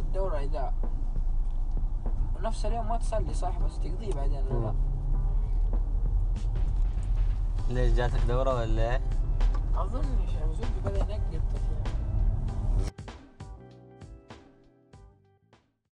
الدورة إذا نفس اليوم ما تصلي صح بس تقضيه بعدين ولا ليش جاتك دورة ولا إيه؟ أظن